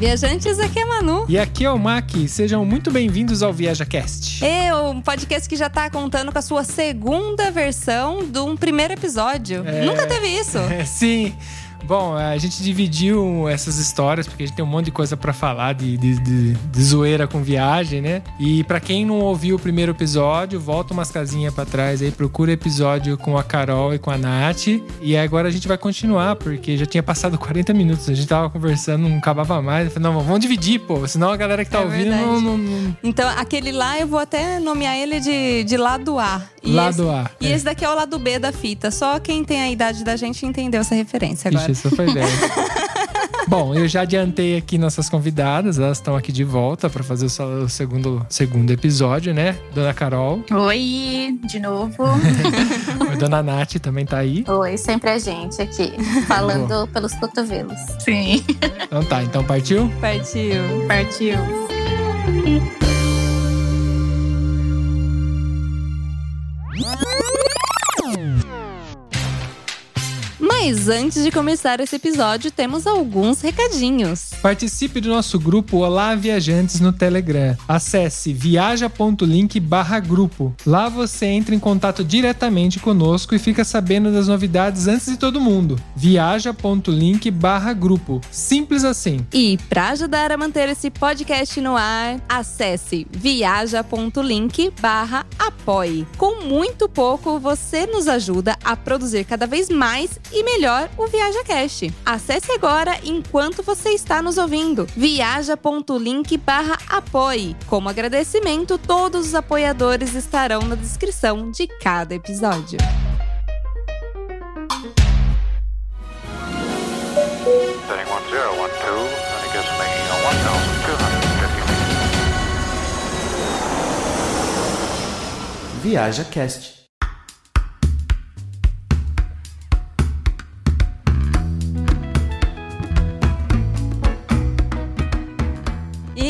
viajantes, aqui é a Manu. E aqui é o Mac. Sejam muito bem-vindos ao ViajaCast. É um podcast que já tá contando com a sua segunda versão de um primeiro episódio. É. Nunca teve isso. É, sim. Bom, a gente dividiu essas histórias porque a gente tem um monte de coisa pra falar de, de, de- de zoeira com viagem, né? E pra quem não ouviu o primeiro episódio, volta umas casinhas pra trás aí, procura o episódio com a Carol e com a Nath. E agora a gente vai continuar, porque já tinha passado 40 minutos, a gente tava conversando, não acabava mais. Eu falei, não, vamos dividir, pô, senão a galera que tá É ouvindo não, não- não- Então, aquele lá eu vou até nomear ele de, de lado A. E Lado esse, A, E é. esse daqui é o lado B da fita. Só quem tem a idade da gente entendeu essa referência agora. Isso foi velho. Bom, eu já adiantei aqui nossas convidadas, elas estão aqui de volta pra fazer o segundo, segundo episódio, né? Dona Carol, Oi, de novo. a Dona Nath também tá aí. Oi, sempre a gente aqui, falando pelos cotovelos. Sim, Então tá, então partiu? Partiu. partiu. Mas antes de começar esse episódio, temos alguns recadinhos. Participe do nosso grupo Olá Viajantes no Telegram. Acesse viaja.link barra grupo. Lá você entra em contato diretamente conosco e fica sabendo das novidades antes de todo mundo. Viaja.link barra grupo. Simples assim. E para ajudar a manter esse podcast no ar, acesse viaja.link barra apoie. Com muito pouco, você nos ajuda a produzir cada vez mais e melhor o ViajaCast. Acesse agora enquanto você está nos ouvindo. viaja.link barra apoie. Como agradecimento, todos os apoiadores estarão na descrição de cada episódio. Setting 1012,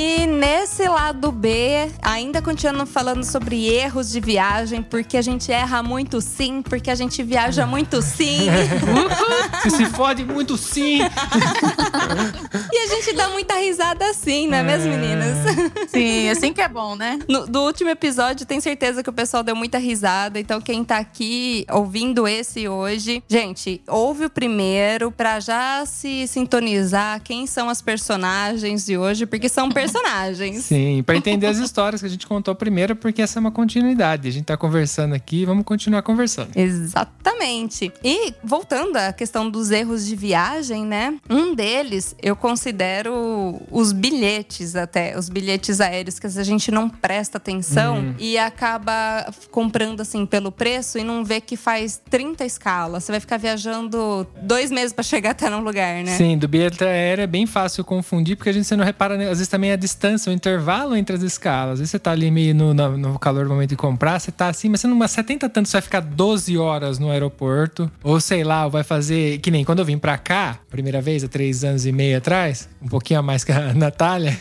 E nesse lado B, ainda continuando falando sobre erros de viagem, porque a gente erra muito sim, porque a gente viaja muito sim, Você se fode muito sim. a gente dá muita risada sim, não é mesmo, É. meninas? Sim, assim que é bom, né? No, do último episódio, tenho certeza que o pessoal deu muita risada. Então, quem tá aqui ouvindo esse hoje, gente, ouve o primeiro pra já se sintonizar quem são as personagens de hoje, porque são personagens. Sim, pra entender as histórias que a gente contou primeiro, porque essa é uma continuidade. A gente tá conversando aqui, vamos continuar conversando. Exatamente. E voltando à questão dos erros de viagem, né? Um deles eu considero os bilhetes até, os bilhetes aéreos que a gente não presta atenção e acaba comprando assim pelo preço e não vê que faz 30 escalas. Você vai ficar viajando dois meses pra chegar até num lugar, né? Sim, do bilhete aéreo é bem fácil confundir, porque a gente não repara, né, às vezes também a distância, o intervalo entre as escalas. Às vezes você tá ali meio no, no, calor do momento de comprar, você tá assim, mas você numa 70 tanto, você vai ficar 12 horas no aeroporto. Ou sei lá, vai fazer. Que nem quando eu vim pra cá, primeira vez, há três anos e meio atrás, um pouquinho a mais que a Natália,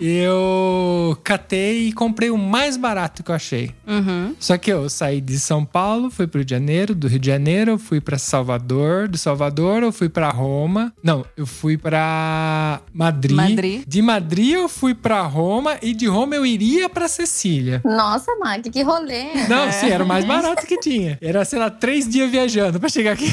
eu catei e comprei o mais barato que eu achei. Uhum. Só que eu saí de São Paulo, fui pro Rio de Janeiro, do Rio de Janeiro eu fui pra Salvador, do Salvador eu fui pra Roma. Não, eu fui pra Madrid. Madrid. De Madrid eu fui pra Roma e de Roma eu iria pra Sicília. Nossa, Mac, que rolê. Não, sim, era o mais barato que tinha. Era, sei lá, três dias viajando pra chegar aqui.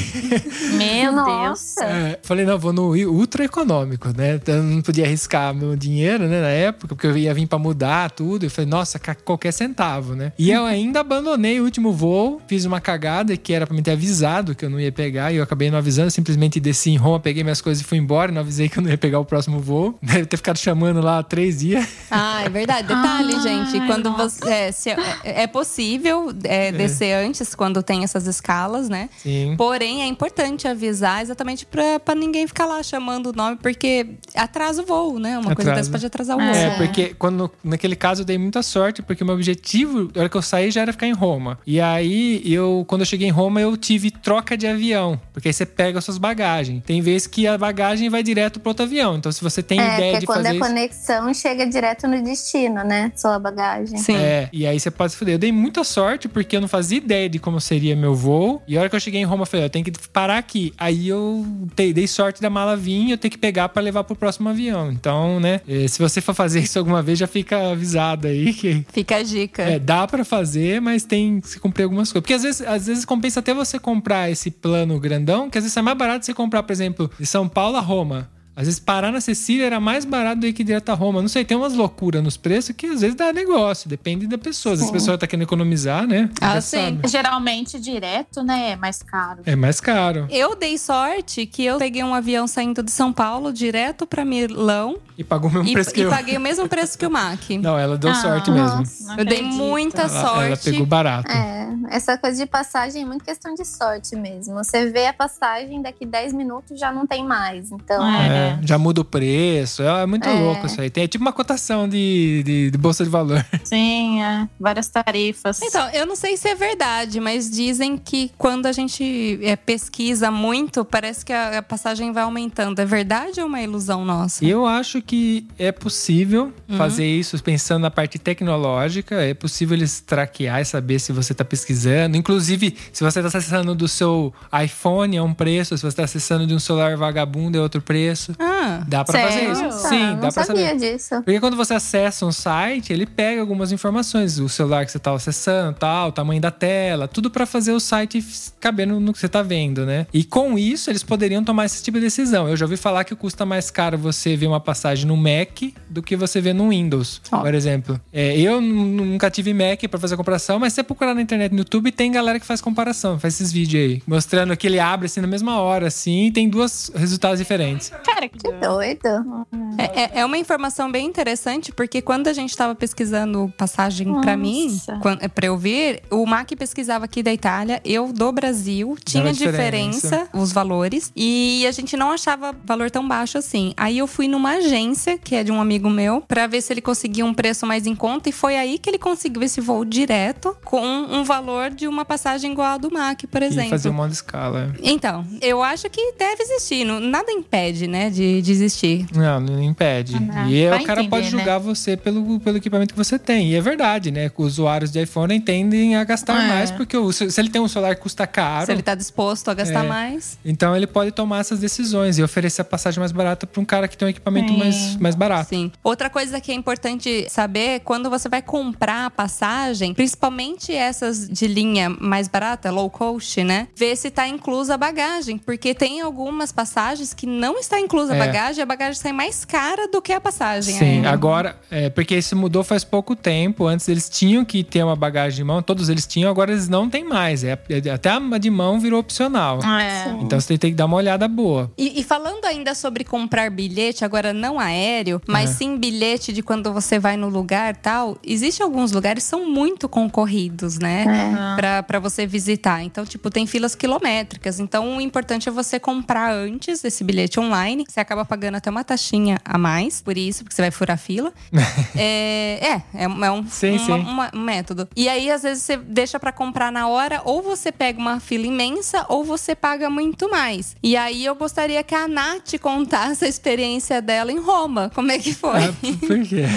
Meu Deus. Nossa. É, falei, não, vou no ultra econômico, né? Então, Eu não podia arriscar meu dinheiro, né, na época, porque eu ia vir pra mudar tudo. Eu falei, nossa, qualquer centavo, né? E eu ainda abandonei o último voo, fiz uma cagada que era pra me ter avisado que eu não ia pegar, e eu acabei não avisando, simplesmente desci em Roma, peguei minhas coisas e fui embora, não avisei que eu não ia pegar o próximo voo. Deve ter ficado chamando lá três dias. Ah, é verdade. Detalhe, Ai, gente. Quando nossa. você. É, se- é- é possível é, descer antes quando tem essas escalas, né? Sim. Porém, é importante avisar exatamente pra ninguém ficar lá chamando o nome, porque atrasa o voo, né? Uma coisa Atrasa. dessa pode atrasar ao É, outro. É, porque quando, naquele caso eu dei muita sorte, porque o meu objetivo, na hora que eu saí, já era ficar em Roma. E aí, eu, quando eu cheguei em Roma, eu tive troca de avião. Porque aí você pega as suas bagagens. Tem vezes que a bagagem vai direto pro outro avião. Então, se você tem É, ideia porque de quando fazer a isso. conexão chega direto no destino, né? Sua bagagem. Sim. É, e aí você pode se fuder. Eu dei muita sorte porque eu não fazia ideia de como seria meu voo. E a hora que eu cheguei em Roma, eu falei, eu tenho que parar aqui. Aí eu dei, sorte da mala vir e eu tenho que pegar pra levar pro próximo avião. Então, né, eh, se você for fazer isso alguma vez, já fica avisado aí que Fica a dica. é, dá pra fazer, mas tem que se cumprir algumas coisas. Porque às vezes, às vezes compensa até você comprar esse plano grandão, que às vezes é mais barato você comprar, por exemplo, de São Paulo a Roma. Às vezes parar na Sicília era mais barato do que ir direto a Roma. Não sei, tem umas loucuras nos preços que às vezes dá negócio, depende da pessoa. Às vezes a pessoa tá querendo economizar, né? Ah, sim. sabe. Geralmente direto, né? É mais caro. É mais caro. Eu dei sorte que eu peguei um avião saindo de São Paulo direto pra Milão E pagou o mesmo e, preço que e eu. paguei o mesmo preço que o Mac. Não, ela deu Ah, sorte mesmo. nossa. Não Eu dei muita Ela, sorte. ela pegou barato. É, essa coisa de passagem é muito questão de sorte mesmo. Você vê a passagem, daqui 10 minutos já não tem mais. Então, É. É, já muda o preço. É, é muito É. louco isso aí. Tem é tipo uma cotação de, de, de bolsa de valor. Sim, é. Várias tarifas. Então, eu não sei se é verdade, mas dizem que quando a gente é, pesquisa muito, parece que a, a passagem vai aumentando. É verdade ou é uma ilusão nossa? E eu acho que é possível Uhum. fazer isso pensando na parte tecnológica. É possível eles traquear e saber se você está pesquisando. Inclusive, se você está acessando do seu iPhone é um preço, se você está acessando de um celular vagabundo é outro preço. Ah, Dá pra fazer isso. nossa, Sim, não dá sabia saber. disso. Porque quando você acessa um site, ele pega algumas informações, o celular que você tá acessando, tal, o tamanho da tela, tudo pra fazer o site caber no, que você tá vendo, né? E com isso, eles poderiam tomar esse tipo de decisão. Eu já ouvi falar que custa mais caro você ver uma passagem no Mac do que você ver no Windows, Ó. por exemplo. É, eu nunca tive Mac pra fazer comparação, mas se você procurar na internet no YouTube, tem galera que faz comparação, faz esses vídeos aí, mostrando que ele abre assim na mesma hora, assim, e tem dois resultados diferentes. Cara, que Doido. é, é- é uma informação bem interessante, porque quando a gente tava pesquisando passagem pra mim, é, pra eu vir, o Mac pesquisava aqui da Itália, eu do Brasil, tinha diferença, diferença. os valores, e a gente não achava valor tão baixo assim. Aí eu fui numa agência, que é de um amigo meu, pra ver se ele conseguia um preço mais em conta, e foi aí que ele conseguiu esse voo direto com um valor de uma passagem igual a do Mac, por E exemplo. fazer um modo escala. Então, eu acho que deve existir. não- Nada impede, né, de, de existir. Não, não impede. Ah, e o cara entender, pode julgar você pelo, pelo equipamento que você tem. E é verdade, né? Usuários de iPhone tendem a gastar É. mais, porque o- se se ele tem um celular que custa caro, Se ele tá disposto a gastar É. mais. então ele pode tomar essas decisões e oferecer a passagem mais barata para um cara que tem um equipamento Sim. mais, mais barato. Sim. Outra coisa que é importante saber é quando você vai comprar a passagem, principalmente essas de linha mais barata, low cost, né? Ver se tá inclusa a bagagem. Porque tem algumas passagens que não está inclusa a É. bagagem e a bagagem sai mais cara do que a passagem. Sim, agora, é, porque isso mudou faz pouco tempo. Antes eles tinham que ter uma bagagem de mão, todos eles tinham, agora eles não têm mais. É, é- até a de mão virou opcional. É. Então você tem que dar uma olhada boa. E, e falando ainda sobre comprar bilhete, agora não aéreo, mas É. sim bilhete de quando você vai no lugar tal, existem alguns lugares que são muito concorridos, né? Ah. Pra, pra você visitar. Então, tipo, tem filas quilométricas. Então, o importante é você comprar antes esse bilhete online. Você acaba pagando até uma taxinha a mais, por isso, porque você vai furar fila. é, é, é um, é um, Sim, uma- sim. um método. E aí, às vezes, você deixa pra comprar na hora, ou você pega uma fila imensa, ou você paga muito mais. E aí, eu gostaria que a Nath contasse a experiência dela em Roma. Como é que foi? Ah, por quê?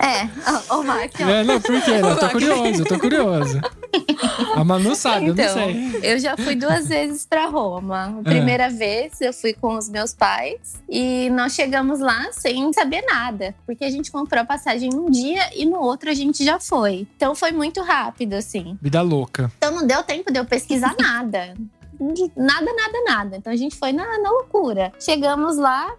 É, ô, ô Mark. É, não, por quê? Eu tô curioso, eu tô curioso. A Manu sabe, Então, eu não sei. eu já fui duas vezes pra Roma. A primeira vez eu fui com os meus pais e nós chegamos lá sem saber nada, porque a gente comprou a passagem num dia e no outro a gente já foi. Então foi muito rápido assim. Vida louca. Então não deu tempo de eu pesquisar nada. Nada, nada, nada. Então a gente foi na, na loucura. Chegamos lá,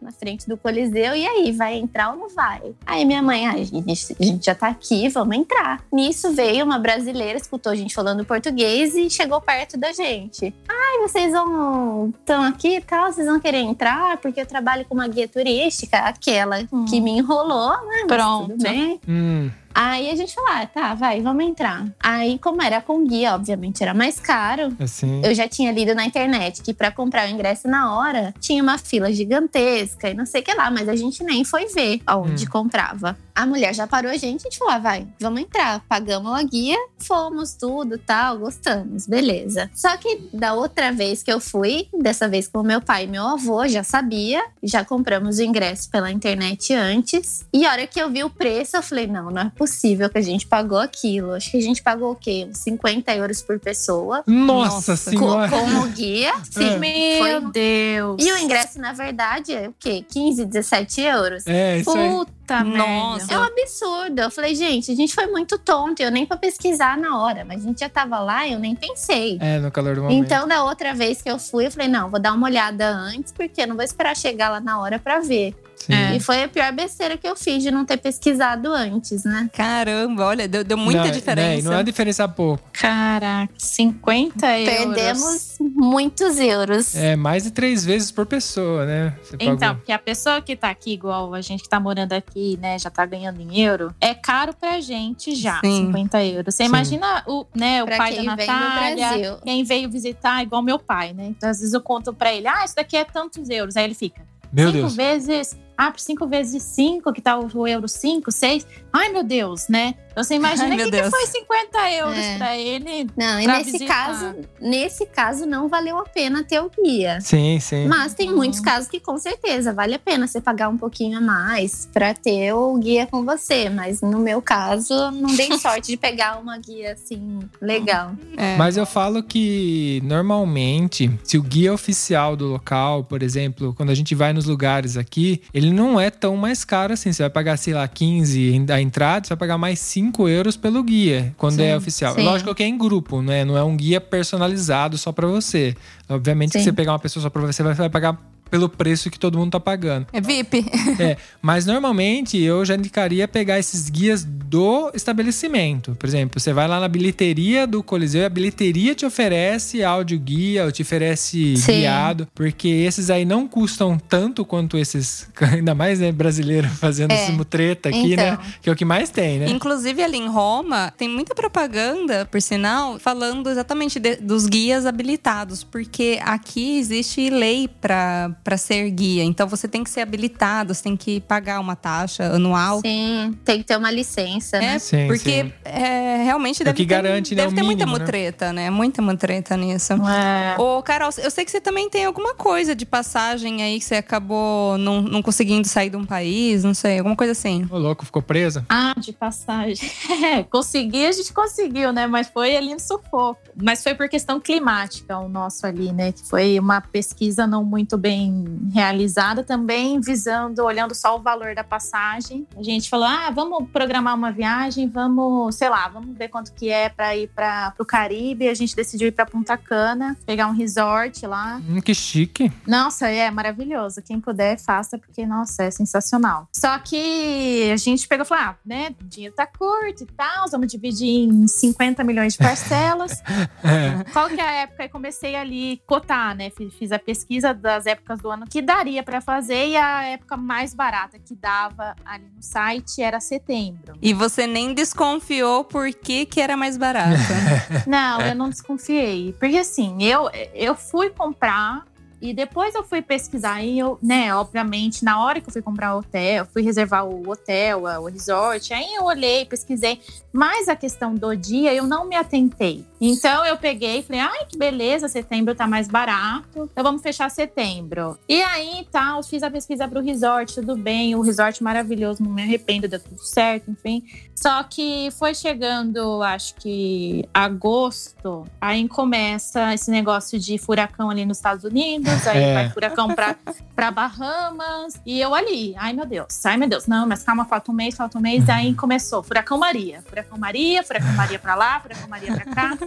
na frente do Coliseu, e aí, vai entrar ou não vai? Aí minha mãe, "Ai, a gente, a gente já tá aqui, vamos entrar. Nisso veio uma brasileira, escutou a gente falando português e chegou perto da gente. Ai, vocês vão. estão aqui e tal, vocês vão querer entrar? Porque eu trabalho com uma guia turística, aquela que me enrolou, né? Mas Pronto. Tudo bem. Hum, Aí a gente falou, ah, tá, vai, vamos entrar. Aí, como era com guia, obviamente era mais caro. Assim. Eu já tinha lido na internet que para comprar o ingresso na hora tinha uma fila gigantesca e não sei o que lá, mas a gente nem foi ver aonde Hum. comprava. A mulher já parou a gente, a gente falou, ah, vai, vamos entrar. Pagamos a guia, fomos, tudo, tal, gostamos, beleza. Só que da outra vez que eu fui, dessa vez com meu pai e meu avô, já sabia, já compramos o ingresso pela internet antes. E a hora que eu vi o preço, eu falei, não, não é possível que a gente pagou aquilo. Acho que a gente pagou o quê? Uns 50 euros por pessoa. Nossa, Nossa, senhora. como guia. Sim. É. Meu Foi- Deus. E o ingresso, na verdade, é o quê? 15, 17 euros. É, isso aí. Puta Nossa. merda. É um absurdo. Eu falei, gente, a gente foi muito tonto. Eu nem pra pesquisar na hora, mas a gente já tava lá e eu nem pensei. É, no calor do momento. Então, da outra vez que eu fui, eu falei, não, vou dar uma olhada antes, porque eu não vou esperar chegar lá na hora pra ver. Sim. É. E foi a pior besteira que eu fiz de não ter pesquisado antes, né? Caramba, olha, deu, deu muita Não, diferença. né, não é diferença pouco. Caraca, 50 euros. Perdemos muitos euros. É mais de três vezes por pessoa, né? Você Então, pagou. porque a pessoa que tá aqui, igual a gente que tá morando aqui, né, já tá ganhando em euro, é caro pra gente já, Sim. 50 euros. Você Sim. imagina o, né, o Pra pai da Natália, quem veio visitar, igual meu pai, né? Então, às vezes eu conto pra ele, ah, isso daqui é tantos euros. Aí ele fica, Meu cinco Deus. vezes, ah, por cinco vezes cinco, que tá o, o euro 5, 6. Ai, meu Deus, né? Então você imagina Ai, o que, que foi 50 euros É. pra ele. Não, e nesse visitar. caso, nesse caso não valeu a pena ter o guia. Sim, sim. Mas tem Uhum. muitos casos que com certeza vale a pena você pagar um pouquinho a mais pra ter o guia com você. Mas no meu caso, não dei sorte de pegar uma guia assim legal. É. Mas eu falo que normalmente, se o guia oficial do local, por exemplo, quando a gente vai nos lugares aqui, ele não é tão mais caro assim. Você vai pagar, sei lá, 15 em- a entrada, você vai pagar mais 5 euros pelo guia, quando Sim, é oficial. sim. Lógico que é em grupo, né? Não é um guia personalizado só pra você. Obviamente Sim. você pegar uma pessoa só pra você, você vai pagar pelo preço que todo mundo tá pagando. É VIP. É, mas normalmente eu já indicaria pegar esses guias do estabelecimento. Por exemplo, você vai lá na bilheteria do Coliseu e a bilheteria te oferece áudio guia, ou te oferece Sim. guiado, porque esses aí não custam tanto quanto esses, ainda mais né, brasileiro fazendo É, esse mutreta aqui, né? então. Que é o que mais tem, né? Inclusive ali em Roma, tem muita propaganda, por sinal, falando exatamente de- dos guias habilitados, porque aqui existe lei para ser guia. Então você tem que ser habilitado, você tem que pagar uma taxa anual. Sim, tem que ter uma licença, né? É, Sim, porque sim. é, realmente É deve que ter, garante, né, deve o ter muita mínimo, né? mutreta, né? Muita mutreta nisso. É. Ô, Carol, eu sei que você também tem alguma coisa de passagem aí que você acabou não, não conseguindo sair de um país, não sei, alguma coisa assim. Ô, louco, ficou presa? Ah, de passagem. É, consegui, a gente conseguiu, né? Mas foi ali no sufoco. Mas foi por questão climática o nosso ali, né? Que foi uma pesquisa não muito bem realizada, também visando, olhando só o valor da passagem. A gente falou: ah, vamos programar uma viagem, vamos, sei lá, vamos ver quanto que é para ir para o Caribe. A gente decidiu ir para Punta Cana, pegar um resort lá. Hum, que chique. Nossa, é maravilhoso. Quem puder, faça, porque, nossa, é sensacional. Só que a gente pegou e falou: ah, né, o dinheiro tá curto e tal, vamos dividir em 50 milhões de parcelas. É. Qual que é a época? E comecei ali cotar, né? Fiz a pesquisa das épocas do ano que daria pra fazer e a época mais barata que dava ali no site era setembro. E você nem desconfiou por que, que era mais barato. Não, eu não desconfiei. Porque assim, eu, eu fui comprar e depois eu fui pesquisar. E eu, né, obviamente, na hora que eu fui comprar o hotel, fui reservar o hotel, o resort, aí eu olhei, pesquisei. Mas a questão do dia eu não me atentei. Então eu peguei e falei, ai, que beleza, setembro tá mais barato. Então vamos fechar setembro. E aí, tal, fiz a pesquisa pro resort, tudo bem. O resort maravilhoso, não me arrependo, deu tudo certo, enfim. Só que foi chegando, acho que agosto, aí começa esse negócio de furacão ali nos Estados Unidos, aí É. vai furacão pra, pra Bahamas, e eu ali, ai meu Deus, ai meu Deus, não, mas calma, falta um mês, falta um mês, aí começou Furacão Maria, Furacão Maria, Furacão Maria pra lá, Furacão Maria pra cá.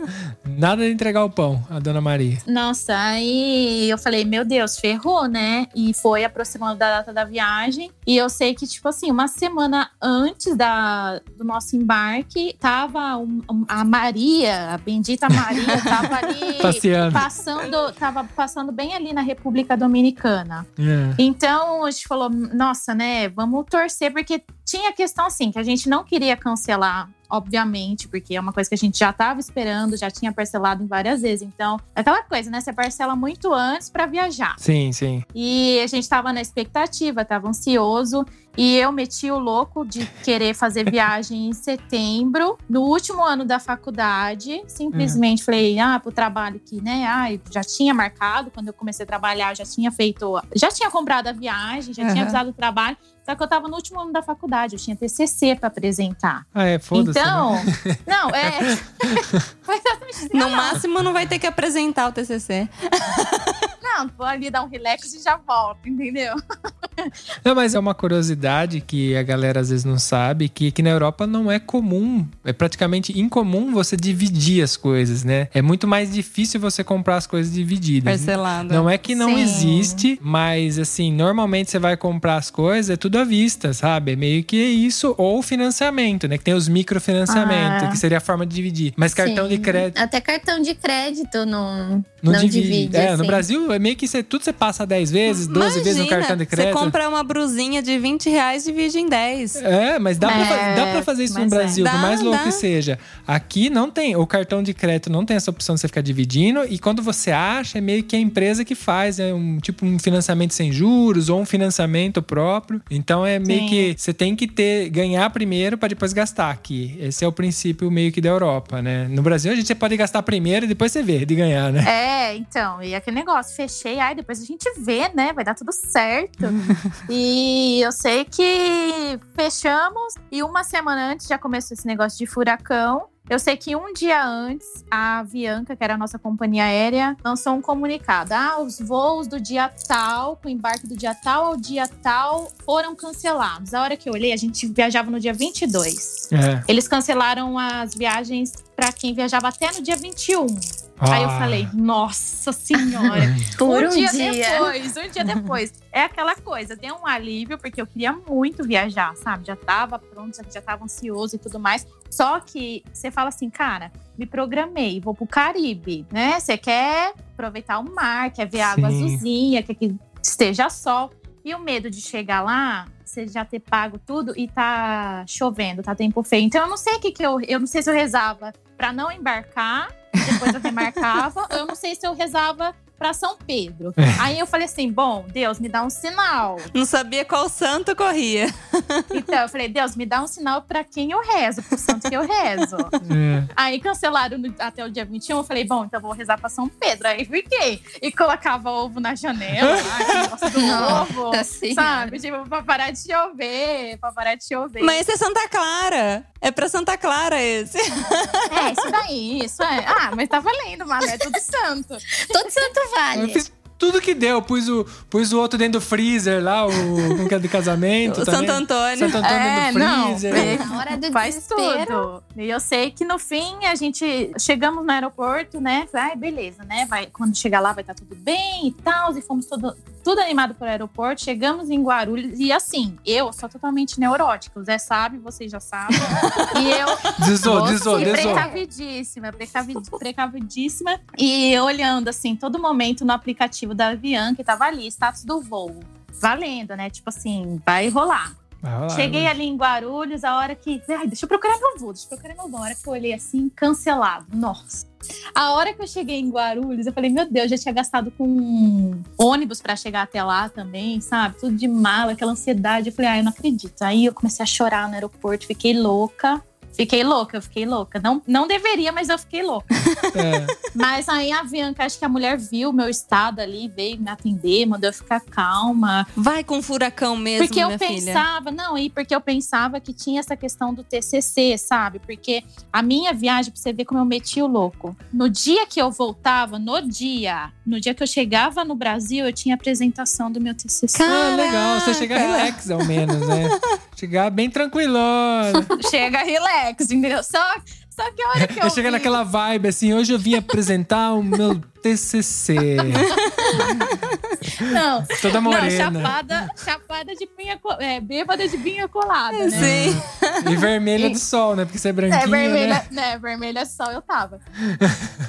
Nada de entregar o pão, a dona Maria. Nossa, aí eu falei, meu Deus, ferrou, né? E foi aproximando da data da viagem. E eu sei que, tipo assim, uma semana antes da, do nosso embarque, tava um- a Maria, a bendita Maria, tava ali Passeando. passando, tava passando bem ali na República Dominicana. É. Então a gente falou, nossa, né? Vamos torcer, porque tinha a questão assim, que a gente não queria cancelar obviamente, porque é uma coisa que a gente já estava esperando, já tinha parcelado várias vezes. Então, é aquela coisa, né? Você parcela muito antes para viajar. Sim, sim. E a gente estava na expectativa, estava ansioso. E eu meti o louco de querer fazer viagem em setembro, no último ano da faculdade. Simplesmente falei, ah, pro trabalho que, né? Ah, já tinha marcado. Quando eu comecei a trabalhar, já tinha feito. Já tinha comprado a viagem, já Uhum. tinha avisado o trabalho. Só que eu tava no último ano da faculdade, eu tinha TCC para apresentar. Ah, é, foda-se. né? Então, não, é. Foi exatamente. No máximo, não vai ter que apresentar o TCC. Não, vou ali dar um relax e já volto, entendeu? Não, mas é uma curiosidade que a galera às vezes não sabe, que aqui na Europa não é comum, é praticamente incomum você dividir as coisas, né? É muito mais difícil você comprar as coisas divididas. Parcelado. Não é que não Sim. existe, mas assim, normalmente você vai comprar as coisas, é tudo à vista, sabe? É meio que isso, ou financiamento, né? Que tem os microfinanciamentos, Ah. que seria a forma de dividir. Mas cartão de Sim. crédito Até cartão de crédito não, não, não divide. divide. é, no assim. Brasil é meio que você, tudo você passa 10 vezes, 12 vezes no Imagina, cartão de Você crédito. compra uma brusinha de 20 reais e divide em 10. É, mas dá, pra, É, fa- dá pra fazer isso no é. Brasil, por Dá, mais louco dá. que seja. Aqui não tem, o cartão de crédito não tem essa opção de você ficar dividindo, e quando você acha, é meio que a empresa que faz, é um tipo um financiamento sem juros ou um financiamento próprio. Então é meio Sim. que você tem que ter ganhar primeiro pra depois gastar aqui. Esse é o princípio meio que da Europa, né? No Brasil a gente pode gastar primeiro e depois você vê de ganhar, né? É, então, e aquele negócio, fechei, aí depois a gente vê, né? Vai dar tudo certo. e eu sei que fechamos, e uma semana antes já começou esse negócio de furacão. Eu sei que um dia antes, a Avianca, que era a nossa companhia aérea, lançou um comunicado. Ah, os voos do dia tal, com embarque do dia tal ao dia tal, foram cancelados. A hora que eu olhei, a gente viajava no dia 22. É. Eles cancelaram as viagens para quem viajava até no dia 21. Aí eu Ah. falei, nossa senhora. Por um, um dia, dia. depois, um dia depois. É aquela coisa, deu um alívio, porque eu queria muito viajar, sabe? Já tava pronto, já, já tava ansioso e tudo mais. Só que você fala assim, cara, me programei, vou pro Caribe, né? Você quer aproveitar o mar, quer ver água Sim. azulzinha, quer que esteja sol. E o medo de chegar lá, você já ter pago tudo e tá chovendo, tá tempo feio. Então eu não sei o que que eu. Eu não sei se eu rezava pra não embarcar, depois eu remarcava, eu não sei se eu rezava pra São Pedro. Aí eu falei assim: bom, Deus, me dá um sinal. Não sabia qual santo corria. Então eu falei: Deus, me dá um sinal pra quem eu rezo, pro santo que eu rezo. É. Aí cancelaram no- até o dia 21. Eu falei, bom, então eu vou rezar pra São Pedro. Aí fiquei. E colocava ovo na janela, aquele negócio do ovo. Nossa Senhora. Sabe? Tipo, pra parar de chover, pra parar de chover. Mas esse é Santa Clara. É pra Santa Clara esse. É, isso daí, isso é. Ah, mas tá valendo, mano. É tudo santo. Todo santo Eu fiz tudo que deu. Pus o, pus o outro dentro do freezer lá, o como que é de casamento. O também. Santo Antônio. Santo Antônio É, dentro do não. freezer. É. Na hora do Faz desespero. tudo. E eu sei que no fim a gente chegamos no aeroporto, né? Ai, beleza, né? Vai, quando chegar lá vai estar tudo bem e tal. E fomos todo, tudo animado pro aeroporto. Chegamos em Guarulhos. E assim, eu sou totalmente neurótica. O Zé sabe, vocês já sabem. e eu Desou, desou, sim, desou. Precavidíssima, precavi- precavidíssima. E olhando, assim, todo momento no aplicativo da Avian, que tava ali, status do voo. Valendo, né? Tipo assim, vai rolar. Vai rolar, Cheguei né? ali em Guarulhos, a hora que. Ai, deixa eu procurar meu voo, deixa eu procurar meu voo. A hora que eu olhei assim, cancelado. Nossa. A hora que eu cheguei em Guarulhos, eu falei, meu Deus, já tinha gastado com ônibus pra chegar até lá também, sabe? Tudo de mala, aquela ansiedade. Eu falei, ai, eu não acredito. Aí eu comecei a chorar no aeroporto, fiquei louca. Fiquei louca, eu fiquei louca. Não, não deveria, mas eu fiquei louca. É. Mas aí a Bianca, acho que a mulher viu o meu estado ali, veio me atender, mandou eu ficar calma. Vai com furacão mesmo, Porque eu minha filha. pensava, não, e porque eu pensava que tinha essa questão do TCC, sabe? Porque a minha viagem, pra você ver como eu meti o louco. No dia que eu voltava, no dia, no dia que eu chegava no Brasil, eu tinha apresentação do meu TCC. Ah, legal. Você chegar Caraca. relax, ao menos, né? Chegar bem tranquilona. Chega relax, entendeu? Só, só que a hora que eu Eu chegar vi- naquela vibe assim, hoje eu vim apresentar o meu TCC. Não, Toda não, morena. chapada, chapada de pinha, é, bêbada de pinha colada, né? Sim. E vermelha do sol, né? Porque você é branquinha, É, vermelha, né? né? Vermelha só eu tava.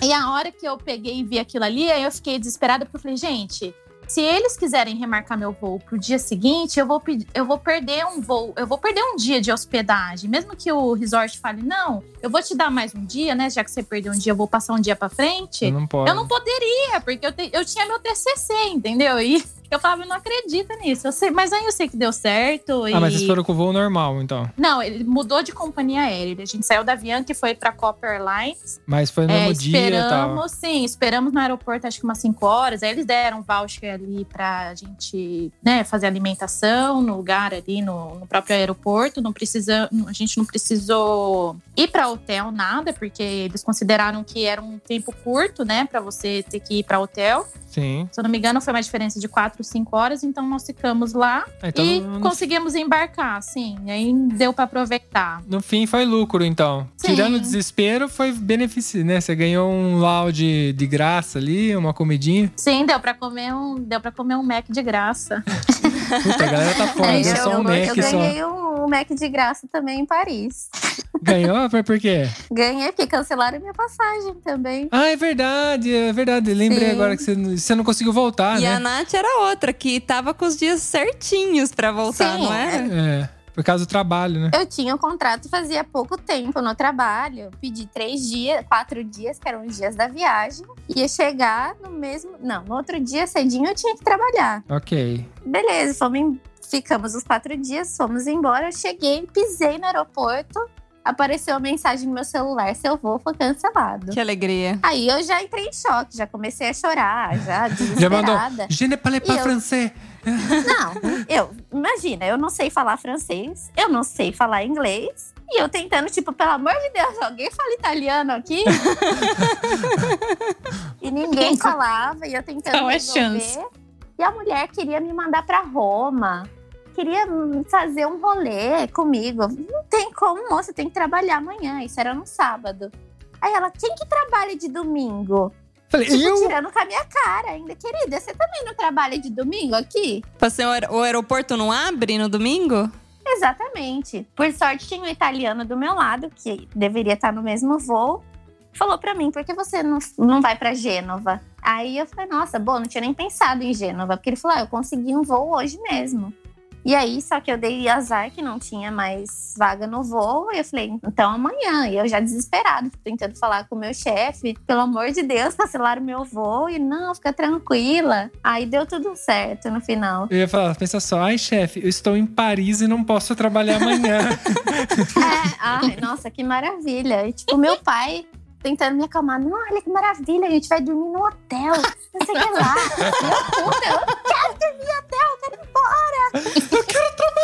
e a hora que eu peguei e vi aquilo ali, aí eu fiquei desesperada, porque eu falei, gente, se eles quiserem remarcar meu voo pro dia seguinte, eu vou, eu vou perder um voo, eu vou perder um dia de hospedagem. Mesmo que o resort fale, não, eu vou te dar mais um dia, né? Já que você perdeu um dia, eu vou passar um dia pra frente. Não. Eu não poderia, porque eu, te- eu tinha meu TCC, entendeu? E eu falava, eu não acredito nisso. Sei, mas aí eu sei que deu certo. E... Ah, mas vocês foram com o voo normal, então. Não, ele mudou de companhia aérea. A gente saiu da Avianca e foi pra Copper Airlines. Mas foi no É, mesmo dia e tal. esperamos, sim, esperamos no aeroporto acho que umas 5 horas. Aí eles deram um voucher ali pra gente né, fazer alimentação no lugar ali no, no próprio aeroporto. Não precisa, a gente não precisou ir pra hotel, nada, porque eles consideraram que era um tempo curto, né, pra você ter que ir pra hotel. Sim. Se eu não me engano, foi uma diferença de 4, 5 horas, então nós ficamos lá Ah, Então, e no, conseguimos embarcar, sim. Aí deu pra aproveitar. no fim foi lucro, então. Sim. Tirando o desespero, foi benefício, né? Você ganhou um lounge de graça ali, uma comidinha. Sim, deu pra comer um, deu para comer um Mac de graça. Puta, a galera tá fora, É, deu eu, só um eu, Mac eu só. ganhei um, um Mac de graça também em Paris. Ganhou? Foi por quê? Ganhei porque cancelaram minha passagem também. Ah, é verdade, é verdade. Lembrei Sim. agora que você, não- você não conseguiu voltar, e né? a Nath era outra, que tava com os dias certinhos pra voltar, Sim, não era? É, por causa do trabalho, né? Eu tinha um contrato fazia pouco tempo no trabalho. Pedi três dias, quatro dias, que eram os dias da viagem. Ia chegar no mesmo. Não, no outro dia cedinho eu tinha que trabalhar. Ok. Beleza, fomos ficamos os quatro dias, fomos embora. Eu cheguei, pisei no aeroporto. Apareceu a mensagem no meu celular: seu voo foi cancelado. Que alegria. Aí eu já entrei em choque, já comecei a chorar, já Já mandou. desesperada. Je ne parle pas eu- français. Não, eu, imagina, eu não sei falar francês, eu não sei falar inglês. E eu tentando, tipo, pelo amor de Deus, alguém fala italiano aqui? e ninguém falava, e eu tentando Qual é resolver. chance? E a mulher queria me mandar pra Roma. Queria fazer um rolê comigo. Não tem como, moça, tem que trabalhar amanhã. Isso era no sábado. Aí ela, quem que trabalha de domingo? Falei, Tipo, eu? tirando com a minha cara ainda. Querida, você também não trabalha de domingo aqui? Você, o aer- o aeroporto não abre no domingo? Exatamente. Por sorte, tinha um italiano do meu lado, que deveria estar no mesmo voo. Falou pra mim, por que você não, não vai pra Gênova? Aí eu falei, nossa, bom, não tinha nem pensado em Gênova. Porque ele falou, ah, eu consegui um voo hoje mesmo. E aí, só que eu dei azar que não tinha mais vaga no voo. E eu falei, então amanhã. E eu já desesperado, tentando falar com o meu chefe. Pelo amor de Deus, cancelaram o meu voo. E não, fica tranquila. Aí deu tudo certo no final. Eu ia falar, pensa só, ai chefe, eu estou em Paris e não posso trabalhar amanhã. É, ai, nossa, que maravilha. E, tipo, meu pai tentando me acalmar. Não, olha que maravilha, a gente vai dormir no hotel. Não sei o que lá. E eu, puta, eu não quero dormir em hotel, eu quero ir embora. eu quero trabalhar!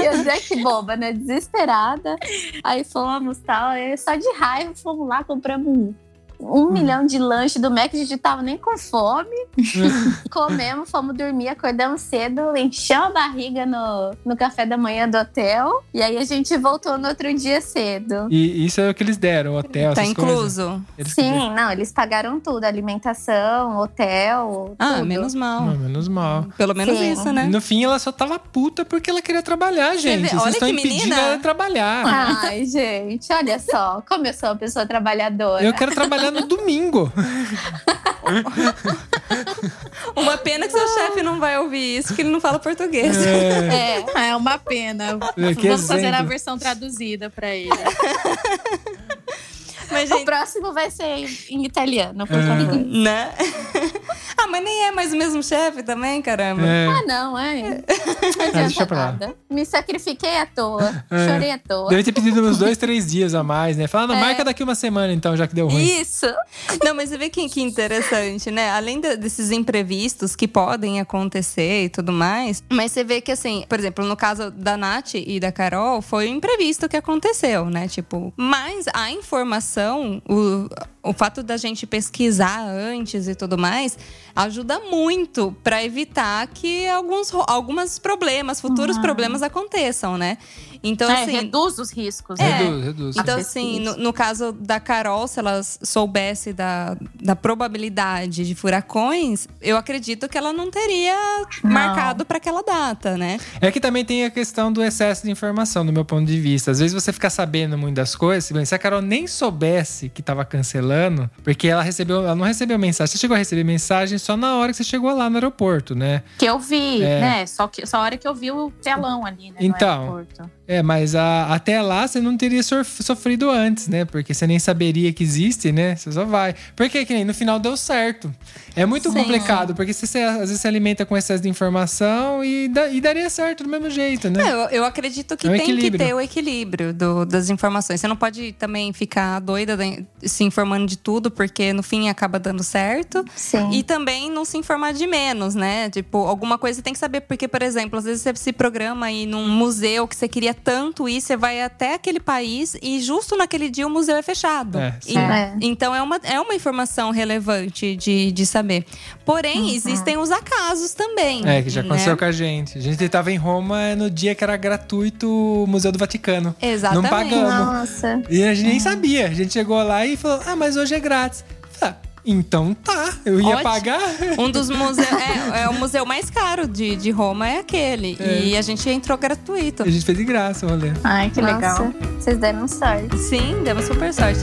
E eu dizia que boba, né? Desesperada. Aí fomos tal. aí Só de raiva fomos lá, compramos um, um milhão de lanche do Mac, a gente tava nem com fome. Comemos, fomos dormir, acordamos cedo, enchemos a barriga no, no café da manhã do hotel. E aí a gente voltou no outro dia cedo. E isso é o que eles deram, hotel, tá incluso. Sim, não, eles pagaram tudo, alimentação, hotel, Ah, tudo. menos mal. Não, menos mal. Pelo menos Sim. isso, né? No fim, ela só tava puta porque ela queria trabalhar, gente. Vocês Olha estão que impedindo menina. ela de trabalhar. Ai, gente, olha só, como eu sou uma pessoa trabalhadora. Eu quero trabalhar no domingo. Uma pena que seu chefe não vai ouvir isso, porque ele não fala português. É, É, É uma pena. que Vamos fazer a versão traduzida pra ele. Mas, o gente, próximo vai ser em italiano, por É. favor. né? ah, mas nem é mais o mesmo chefe também, caramba. É, Ah, não, é. Não Ah, deixa pra lá. Me sacrifiquei à toa. É. Chorei à toa. deve ter pedido uns dois, três dias a mais, né? Fala, não, É. marca daqui uma semana então, já que deu ruim. Isso. Não, mas você vê que, que interessante, né? Além de- desses imprevistos que podem acontecer e tudo mais, mas você vê que, assim, por exemplo, no caso da Nath e da Carol, foi um imprevisto que aconteceu, né? Tipo, mas a informação, o, o fato da gente pesquisar antes e tudo mais, ajuda muito para evitar que alguns algumas problemas, futuros problemas aconteçam, né? Então, É, assim. reduz os riscos. É. né? Reduz, reduz. Então, assim, no, no caso da Carol, se ela soubesse da, da probabilidade de furacões, eu acredito que ela não teria Não. marcado para aquela data, né? É que também tem a questão do excesso de informação, do meu ponto de vista. Às vezes você fica sabendo muito das coisas. Se a Carol nem soubesse que tava cancelando, porque ela recebeu, ela não recebeu mensagem. Você chegou a receber mensagem só na hora que você chegou lá no aeroporto, né? Que eu vi, É. né? Só, que, só a hora que eu vi o telão ali, né? no Então. É, mas a- até lá você não teria sof- sofrido antes, né? Porque você nem saberia que existe, né? Você só vai. Porque que nem no final deu certo. É muito Sim. complicado, porque você, às vezes se alimenta com excesso de informação e, dá- e daria certo do mesmo jeito, né? É, eu, eu acredito que É um tem que equilíbrio. ter o equilíbrio do- das informações. Você não pode também ficar doida de- se informando de tudo, porque no fim acaba dando certo. Sim. E também não se informar de menos, né? Tipo, alguma coisa você tem que saber. Porque, por exemplo, às vezes você se programa aí num museu que você queria tanto ir, você vai até aquele país e justo naquele dia o museu é fechado. É, E-. É. Então é uma, é uma informação relevante de, de saber. Porém, existem os acasos também. É, que já aconteceu né? com a gente. A gente tava em Roma no dia que era gratuito o Museu do Vaticano. Exatamente. Não pagamos. Nossa. E a gente nem sabia. A gente chegou lá e falou: Ah, mas hoje é grátis. Então tá. Eu ia Ótimo. pagar. Um dos museus. É, é o museu mais caro de, de Roma, é aquele. É. E a gente entrou gratuito. A gente fez de graça o rolê. Ai, que legal. Nossa, vocês deram sorte. Sim, demos super sorte.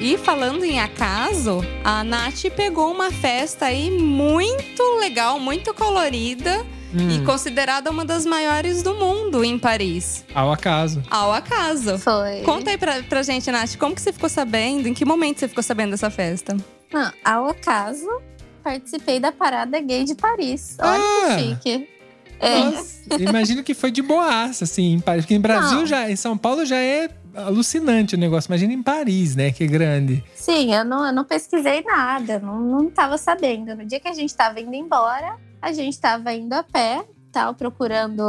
E falando em acaso, a Nath pegou uma festa aí muito legal, muito colorida Hum, e considerada uma das maiores do mundo em Paris. Ao acaso. Ao acaso. Foi. Conta aí pra, pra gente, Nath, como que você ficou sabendo? Em que momento você ficou sabendo dessa festa? Não, ao acaso, participei da parada gay de Paris. Olha Ah! que chique. É. Nossa, imagino que foi de boaça, assim, em Paris. Porque em Brasil Não. já, em São Paulo já é alucinante o negócio. Imagina em Paris, né? Que grande. Sim, eu não, eu não pesquisei nada, não, não tava sabendo. No dia que a gente tava indo embora, a gente tava indo a pé, tal, procurando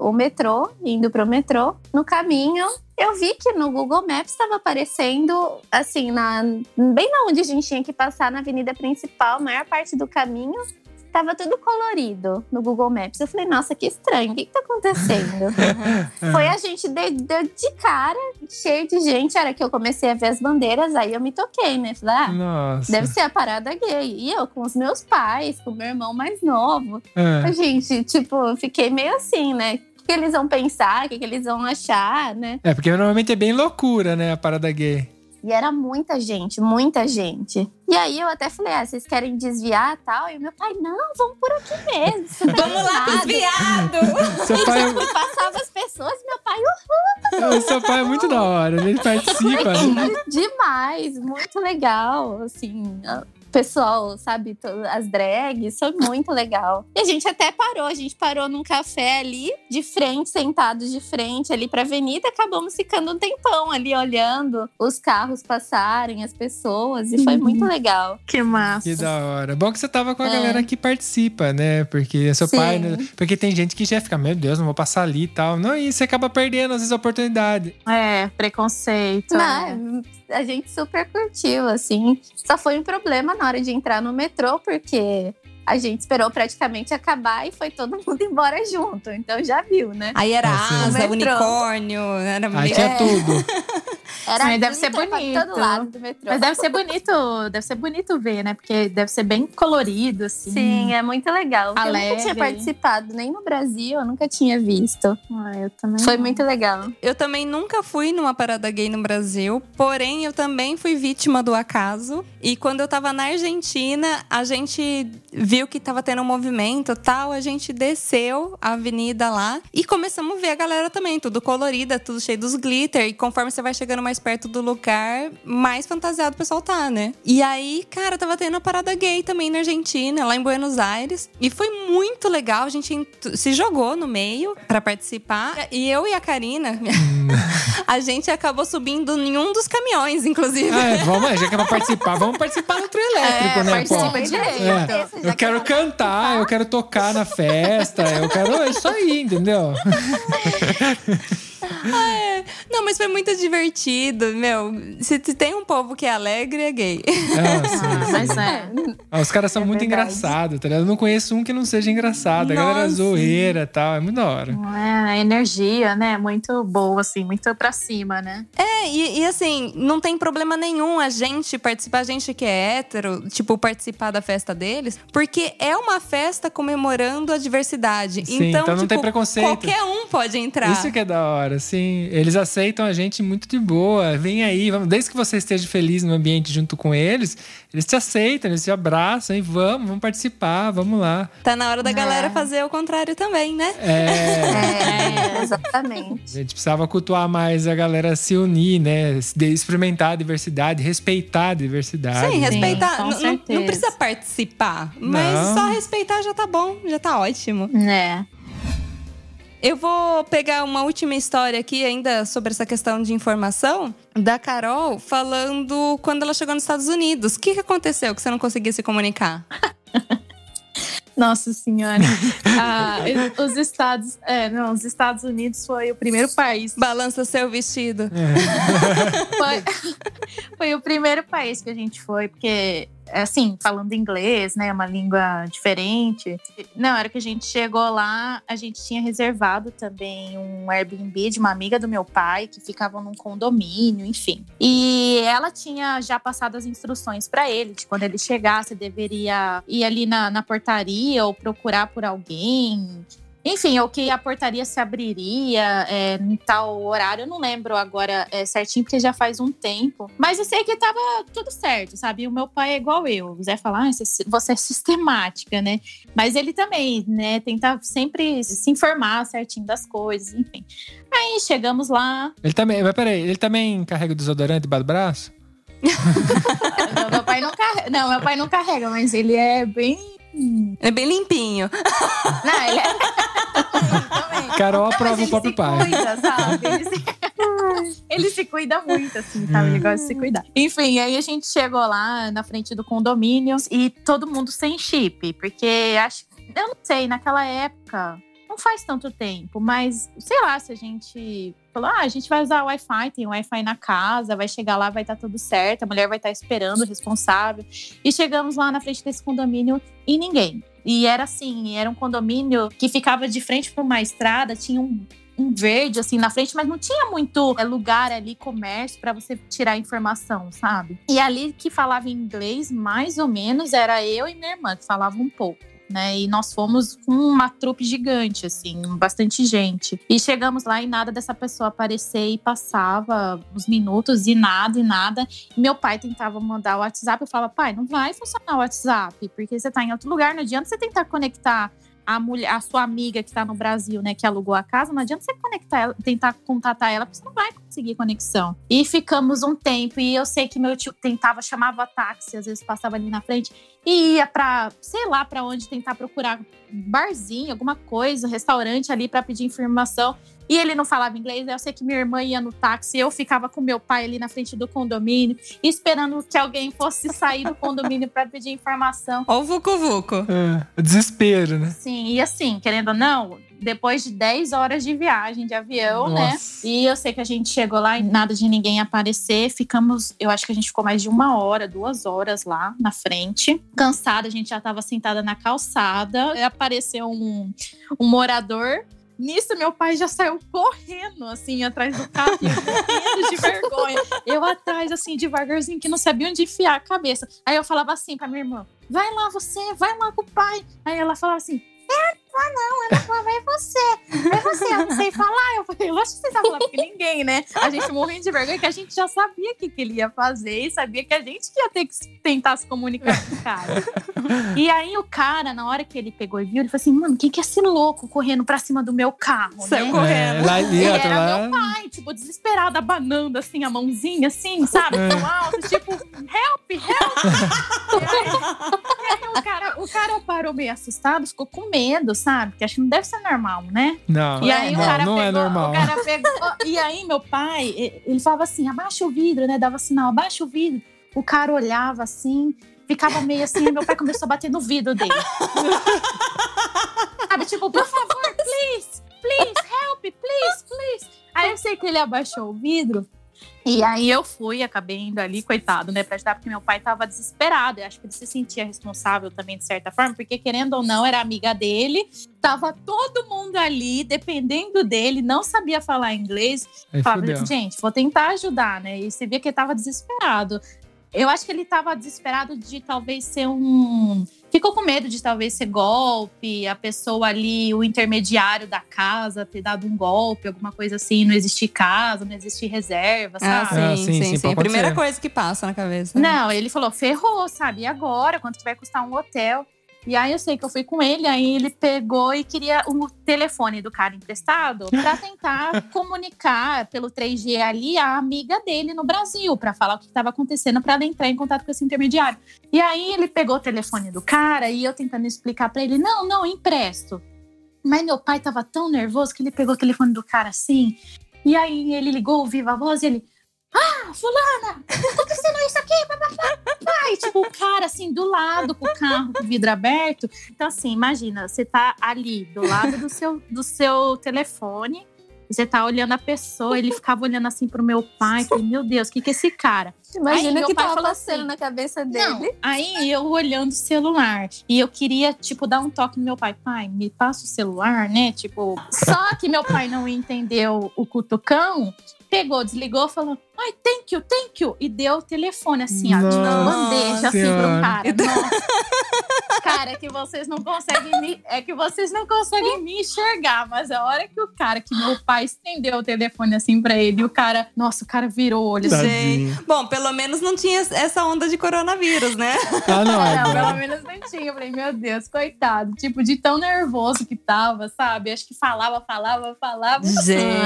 o metrô, indo pro metrô. No caminho, eu vi que no Google Maps estava aparecendo, assim, na, bem na onde a gente tinha que passar na avenida principal, maior parte do caminho. Tava tudo colorido no Google Maps. Eu falei, nossa, que estranho, o que, que tá acontecendo? Foi a gente de, de, de cara, cheio de gente. A hora que eu comecei a ver as bandeiras, aí eu me toquei, né? Falei, ah, Nossa. deve ser a parada gay. E eu com os meus pais, com o meu irmão mais novo. É. A gente, tipo, fiquei meio assim, né? O que, eles vão pensar? O que eles vão achar, né? É, porque normalmente é bem loucura, né? A parada gay. E era muita gente, muita gente. E aí eu até falei, ah, vocês querem desviar e tal? E meu pai, não, vamos por aqui mesmo. Vamos lá animado. viados! Seu pai, E passava as pessoas, meu pai, o seu pai é muito da hora, ele participa. né? demais, muito legal, assim, pessoal, sabe, as drags, foi muito legal. E a gente até parou, a gente parou num café ali, de frente, sentados de frente ali pra avenida, acabamos ficando um tempão ali olhando os carros passarem, as pessoas, e foi muito legal. Que massa. Que da hora. Bom que você tava com a É. galera que participa, né? Porque seu Sim. pai. né? Porque tem gente que já fica, meu Deus, não vou passar ali e tal. Não, e você acaba perdendo, às vezes, a oportunidade. É, preconceito. né? Não, a gente super curtiu, assim. Só foi um problema na hora de entrar no metrô, porque a gente esperou praticamente acabar e foi todo mundo embora junto. Então já viu, né? Aí era Ah, asa, Metrô. unicórnio, era Aí tinha É. tudo. Era Mas deve ser bonito. todo lado do metrô. Mas deve ser bonito, deve ser bonito ver, né? Porque deve ser bem colorido, assim. Sim, é muito legal. Eu Alegre. nunca tinha participado, nem no Brasil, eu nunca tinha visto. Ah, eu também. Foi não. muito legal. Eu também nunca fui numa parada gay no Brasil, porém eu também fui vítima do acaso. E quando eu tava na Argentina, a gente viu que tava tendo um movimento tal, a gente desceu a avenida lá e começamos a ver a galera também, tudo colorida, tudo cheio dos glitter. E conforme você vai chegando mais perto do lugar, mais fantasiado o pessoal tá, né? E aí, cara, tava tendo a parada gay também na Argentina, lá em Buenos Aires. E foi muito legal, a gente ent- se jogou no meio pra participar. E eu e a Karina, a gente acabou subindo em um dos caminhões, inclusive. Ah, é, vamos, já que é pra participar, vamos participar do trio elétrico, É, né, pô? participa direito. É, eu quero cantar, eu quero tocar na festa, eu quero. É isso aí, entendeu? É. Não, mas foi muito divertido, meu. Se se tem um povo que é alegre, é gay. Ah, sim, Ah, sim. mas é. Ah, os caras são É muito engraçados, tá ligado? Eu não conheço um que não seja engraçado. A galera é Nossa. zoeira e tal. É muito da hora. É a energia, né? Muito boa, assim, muito pra cima, né? É, e, e assim, não tem problema nenhum a gente participar, a gente que é hétero, tipo, participar da festa deles, porque é uma festa comemorando a diversidade. Sim, então, então não tipo, tem preconceito. qualquer um pode entrar. Isso que é da hora, sim. Eles aceitam a gente muito de boa. Vem aí, vamos. Desde que você esteja feliz no ambiente junto com eles, eles te aceitam, eles te abraçam e vamos, vamos participar, vamos lá. Tá na hora da É. galera fazer o contrário também, né? É. É, exatamente. A gente precisava cultuar mais a galera se unir, né? Experimentar a diversidade, respeitar a diversidade. Sim, né? respeitar. N- não- não precisa participar, mas Não. só respeitar já tá bom, já tá ótimo. É. Eu vou pegar uma última história aqui, ainda sobre essa questão de informação, da Carol falando quando ela chegou nos Estados Unidos. O que, que aconteceu que você não conseguia se comunicar? Nossa senhora. Ah, os Estados. É, não, os Estados Unidos foi o primeiro país. Balança seu vestido. Foi, foi o primeiro país que a gente foi, porque, assim, falando inglês, né? Uma língua diferente. Não, era que a gente chegou lá, a gente tinha reservado também um Airbnb de uma amiga do meu pai, que ficava num condomínio, enfim. E ela tinha já passado as instruções para ele, de quando ele chegasse, deveria ir ali na, na portaria ou procurar por alguém. Enfim, ou que a portaria se abriria é, em tal horário. Eu não lembro agora é, certinho, porque já faz um tempo. Mas eu sei que tava tudo certo, sabe? O meu pai é igual eu. O Zé fala, ah, você- você é sistemática, né? Mas ele também, né? Tenta sempre se informar certinho das coisas, enfim. Aí chegamos lá. Ele também, mas peraí, ele também carrega o desodorante debaixo do braço? Não, meu pai não carrega. Não, meu pai não carrega, mas ele é bem. É bem limpinho. Não, ele é. Também. Carol aprova o próprio ele pai. se cuida, sabe? Ele se... ele se cuida muito, assim, sabe? Ele gosta de se cuidar. Enfim, aí a gente chegou lá na frente do condomínio e todo mundo sem chip, porque acho. Eu não sei, naquela época. Não faz tanto tempo, mas sei lá, se a gente falou, ah, a gente vai usar Wi-Fi, tem Wi-Fi na casa, vai chegar lá, vai estar tudo certo, a mulher vai estar esperando, responsável. E chegamos lá na frente desse condomínio e ninguém. E era assim, era um condomínio que ficava de frente para uma estrada, tinha um, um verde assim na frente, mas não tinha muito é, lugar ali, comércio, para você tirar informação, sabe? E ali que falava inglês, mais ou menos, era eu e minha irmã, que falavam um pouco. Né, e nós fomos com uma trupe gigante, assim, bastante gente. E chegamos lá e nada dessa pessoa aparecer e passava os minutos e nada e nada. Meu pai tentava mandar o WhatsApp, eu falava, pai, não vai funcionar o WhatsApp, porque você tá em outro lugar, não adianta você tentar conectar a mulher, a sua amiga que está no Brasil, né, que alugou a casa, não adianta você conectar ela, tentar contatar ela, porque você não vai conseguir conexão. E ficamos um tempo, e eu sei que meu tio tentava, chamava táxi, às vezes passava ali na frente, e ia pra, sei lá, pra onde tentar procurar barzinho, alguma coisa, restaurante ali para pedir informação. E ele não falava inglês, eu sei que minha irmã ia no táxi, eu ficava com meu pai ali na frente do condomínio, esperando que alguém fosse sair do condomínio para pedir informação. Ó o Vucu Vucu. É, o desespero, né? Sim, e assim, querendo ou não, depois de 10 horas de viagem de avião, né? Nossa. E eu sei que a gente chegou lá e nada de ninguém aparecer. Ficamos, eu acho que a gente ficou mais de uma hora, duas horas lá na frente. Cansada, a gente já tava sentada na calçada. E Apareceu um, um morador. Nisso, meu pai já saiu correndo, assim, atrás do carro, eu morrendo de vergonha. Eu atrás, assim, devagarzinho, que não sabia onde enfiar a cabeça. Aí eu falava assim pra minha irmã: vai lá você, vai lá com o pai. Aí ela falava assim: eu vou, não, eu não vou, vai você. Vai você, eu não sei falar. Eu falei, lógico que você sabe falar, porque ninguém, né? A gente morrendo de vergonha, que a gente já sabia o que, que ele ia fazer e sabia que a gente que ia ter que tentar se comunicar com o cara. E aí o cara, na hora que ele pegou e viu, ele falou assim, mano, quem que é esse louco correndo pra cima do meu carro, Saiu né? correndo. É, lá, era lá, Ai, tipo, desesperada, abanando assim, a mãozinha, assim, sabe? É. Pro alto, tipo, help, help! e aí o, cara, o cara parou meio assustado, ficou com medo, sabe? Porque acho que não deve ser normal, né? Não, E aí não, o cara não pegou, é normal. o cara pegou, e aí meu pai, ele falava assim, abaixa o vidro, né? Dava sinal, abaixa o vidro. O cara olhava assim, ficava meio assim, meu pai começou a bater no vidro dele. Sabe, tipo, por favor, please, please, help, please, please. Aí eu sei que ele abaixou o vidro. E aí eu fui, acabei indo ali, coitado, né, pra ajudar, porque meu pai tava desesperado. Eu acho que ele se sentia responsável também, de certa forma, porque querendo ou não, era amiga dele. Tava todo mundo ali, dependendo dele, não sabia falar inglês. Aí Falava, fudeu. gente, vou tentar ajudar, né? E você via que ele tava desesperado. Eu acho que ele tava desesperado de talvez ser um. Ficou com medo de talvez ser golpe, a pessoa ali, o intermediário da casa, ter dado um golpe, alguma coisa assim, não existir casa, não existir reserva, Ah, sabe? Ah, sim, sim, sim, sim, sim. pode Primeira coisa que passa na cabeça. Não, ele falou, ferrou, sabe? E agora? Quanto que vai custar um hotel? E aí eu sei que eu fui com ele, aí ele pegou e queria o telefone do cara emprestado para tentar comunicar pelo 3G ali a amiga dele no Brasil, para falar o que estava acontecendo para ela entrar em contato com esse intermediário. E aí ele pegou o telefone do cara e eu tentando explicar para ele: "Não, não, empresto". Mas meu pai tava tão nervoso que ele pegou o telefone do cara assim. E aí ele ligou o viva voz e ele: "Ah, fulana, acontecendo isso aqui, Ai, tipo, o cara assim, do lado, com o carro, com o vidro aberto. Então, assim, imagina, você tá ali, do lado do seu, do seu telefone, você tá olhando a pessoa, ele ficava olhando assim pro meu pai, falei, meu Deus, o que que é esse cara? Imagina Aí que pai tava passando assim, na cabeça Não, dele. aí eu olhando o celular, e eu queria, tipo, dar um toque no meu pai, pai, me passa o celular, né, tipo... Só que meu pai não entendeu o cutucão, pegou, desligou, falou, ai, thank you, thank you, e deu o telefone assim, ó, de Nossa bandeja assim pro cara. Nossa. Cara, é que vocês não conseguem me, é que vocês não conseguem me enxergar, mas a hora que o cara, que meu pai estendeu o telefone assim pra ele, e o cara, nossa, o cara virou o olho assim. Tadinho. Bom, pelo menos não tinha essa onda de coronavírus, né? Ah, não, é Não, pelo menos não tinha. Eu falei, meu Deus, coitado. Tipo, de tão nervoso que tava, sabe? Acho que falava, falava, falava.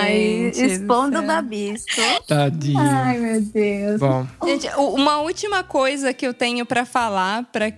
Ai, Gente do expondo o céu. Babisco. Tadinho. Ai, meu Deus. Bom, Gente, uma última coisa que eu tenho pra falar, pra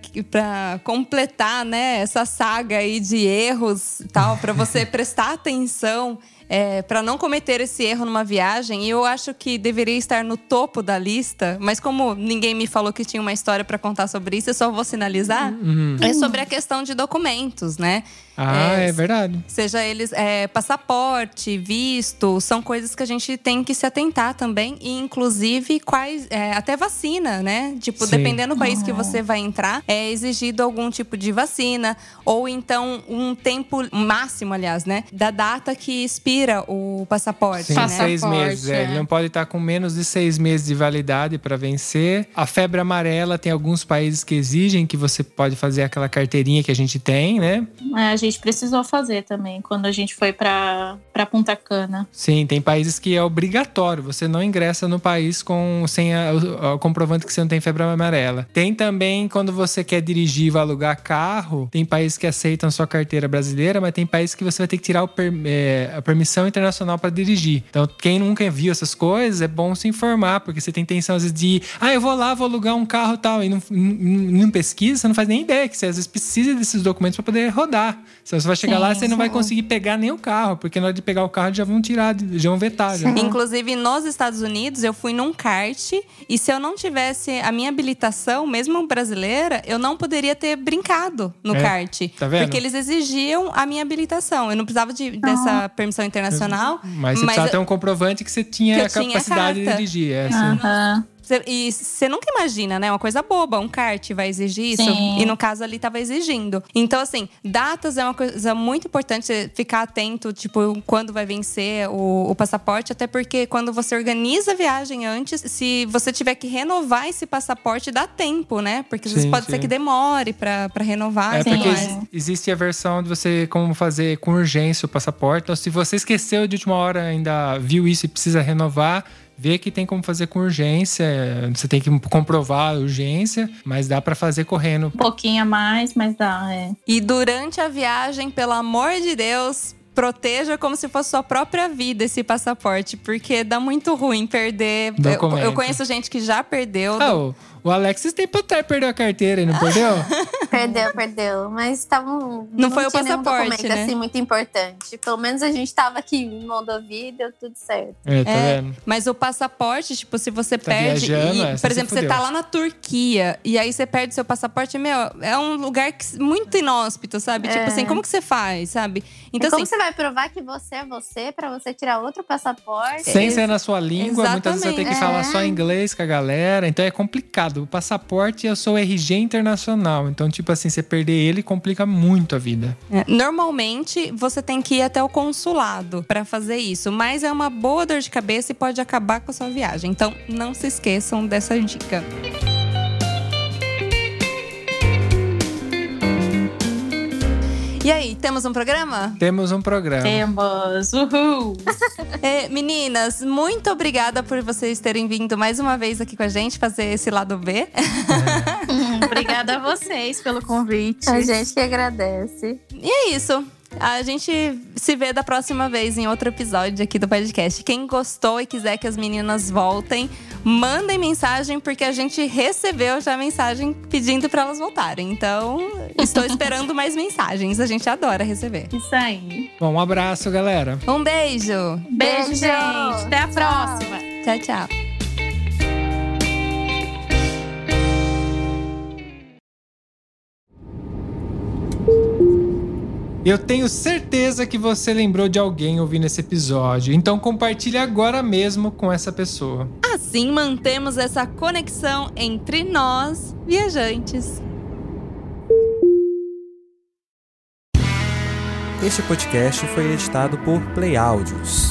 completar, né, essa saga aí de erros e tal, pra você prestar atenção, é, para não cometer esse erro numa viagem. E eu acho que deveria estar no topo da lista, mas como ninguém me falou que tinha uma história pra contar sobre isso, eu só vou sinalizar. uhum. É sobre a questão de documentos, né? Ah, É, é verdade. Seja eles é, passaporte, visto, são coisas que a gente tem que se atentar também. E, inclusive, quais. é, até vacina, né? Tipo, Sim. dependendo do país que você vai entrar, é exigido algum tipo de vacina. Ou então um tempo máximo, aliás, né? Da data que expira o passaporte. Sim, né? Passaporte, seis meses. é. é. Ele não pode estar com menos de seis meses de validade para vencer. A febre amarela tem alguns países que exigem que você pode fazer aquela carteirinha que a gente tem, né? É, a gente precisou fazer também quando a gente foi pra, pra Punta Cana. Sim, tem países que é obrigatório. Você não ingressa no país com sem a- o, o comprovante que você não tem febre amarela. Tem também quando você quer dirigir e vai alugar carro. Tem países que aceitam sua carteira brasileira, mas tem países que você vai ter que tirar o per- é, a permissão internacional para dirigir. Então, quem nunca viu essas coisas, é bom se informar, porque você tem intenção às vezes de, ah, eu vou lá, vou alugar um carro e tal, e não, não, não pesquisa, você não faz nem ideia que você às vezes precisa desses documentos para poder rodar. Se você vai chegar Sim, lá, você não vai conseguir pegar nem o carro, porque na hora de pegar o carro já vão tirar, já vão vetar. Já. Inclusive, nos Estados Unidos, eu fui num kart e se eu não tivesse a minha habilitação, mesmo brasileira, eu não poderia ter brincado no É, kart. tá vendo? Porque eles exigiam a minha habilitação. Eu não precisava de, dessa permissão internacional. Mas você Mas precisava eu- ter um comprovante que você tinha que a tinha capacidade de carta. dirigir. É, assim. Cê- E você nunca imagina, né? Uma coisa boba, um kart vai exigir isso. Sim. E no caso ali tava exigindo. Então, assim, datas é uma coisa muito importante você ficar atento, tipo, quando vai vencer o, o passaporte, até porque quando você organiza a viagem antes, se você tiver que renovar esse passaporte, dá tempo, né? Porque às vezes Sim, pode sim. ser que demore pra, pra renovar. É e tudo porque mais. existe a versão de você como fazer com urgência o passaporte. Então, se você esqueceu de última hora, ainda viu isso e precisa renovar, vê que tem como fazer com urgência. Você tem que comprovar a urgência, mas dá pra fazer correndo. Um pouquinho a mais, mas dá, é. E durante a viagem, pelo amor de Deus, proteja como se fosse sua própria vida esse passaporte, porque dá muito ruim perder. Eu, eu conheço gente que já perdeu. Ah, o, o Alex esse tempo atrás perdeu a carteira, e não perdeu? Perdeu, perdeu. Mas estavam. Não foi o passaporte, documento, né? assim, muito importante. Pelo menos a gente tava aqui em Moldovia e deu tudo certo. É, tá É, vendo? Mas o passaporte, tipo, se você Tá perde. viajando, e, é, por exemplo, você tá lá na Turquia e aí você perde seu passaporte, meu, é um lugar que- muito inóspito, sabe? É. Tipo assim, como que você faz, sabe? Então, e como assim. você vai provar que você é você pra você tirar outro passaporte? Sem ser na sua língua, muitas vezes você ter que Exatamente. falar É. só inglês com a galera. Então é complicado. O passaporte é o seu RG internacional. Então, tipo assim, você perder ele complica muito a vida. É, Normalmente você tem que ir até o consulado pra fazer isso, mas é uma boa dor de cabeça e pode acabar com a sua viagem. Então não se esqueçam dessa dica. E aí, temos um programa? Temos um programa. Temos. Uhul. É, meninas, muito obrigada por vocês terem vindo mais uma vez aqui com a gente fazer esse lado B. Obrigada a vocês pelo convite. A gente que agradece. E é isso. A gente se vê da próxima vez em outro episódio aqui do podcast. Quem gostou e quiser que as meninas voltem, mandem mensagem, porque a gente recebeu já mensagem pedindo para elas voltarem. Então, estou esperando mais mensagens. A gente adora receber. Isso aí. Bom, um abraço, galera. Um beijo. Beijo, Beijo. gente. Até a próxima. Tchau, tchau. Eu tenho certeza que você lembrou de alguém ouvindo esse episódio. Então compartilhe agora mesmo com essa pessoa. Assim mantemos essa conexão entre nós, viajantes. Este podcast foi editado por Play Áudios.